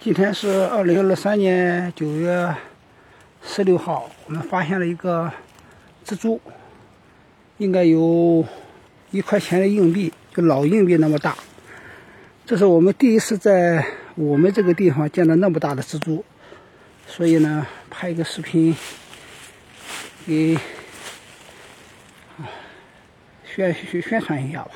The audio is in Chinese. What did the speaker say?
今天是二零二三年九月十六号，我们发现了一个蜘蛛，应该有一块钱的硬币，就老硬币那么大。这是我们第一次在我们这个地方见到那么大的蜘蛛，所以呢，拍一个视频给宣宣宣传一下吧。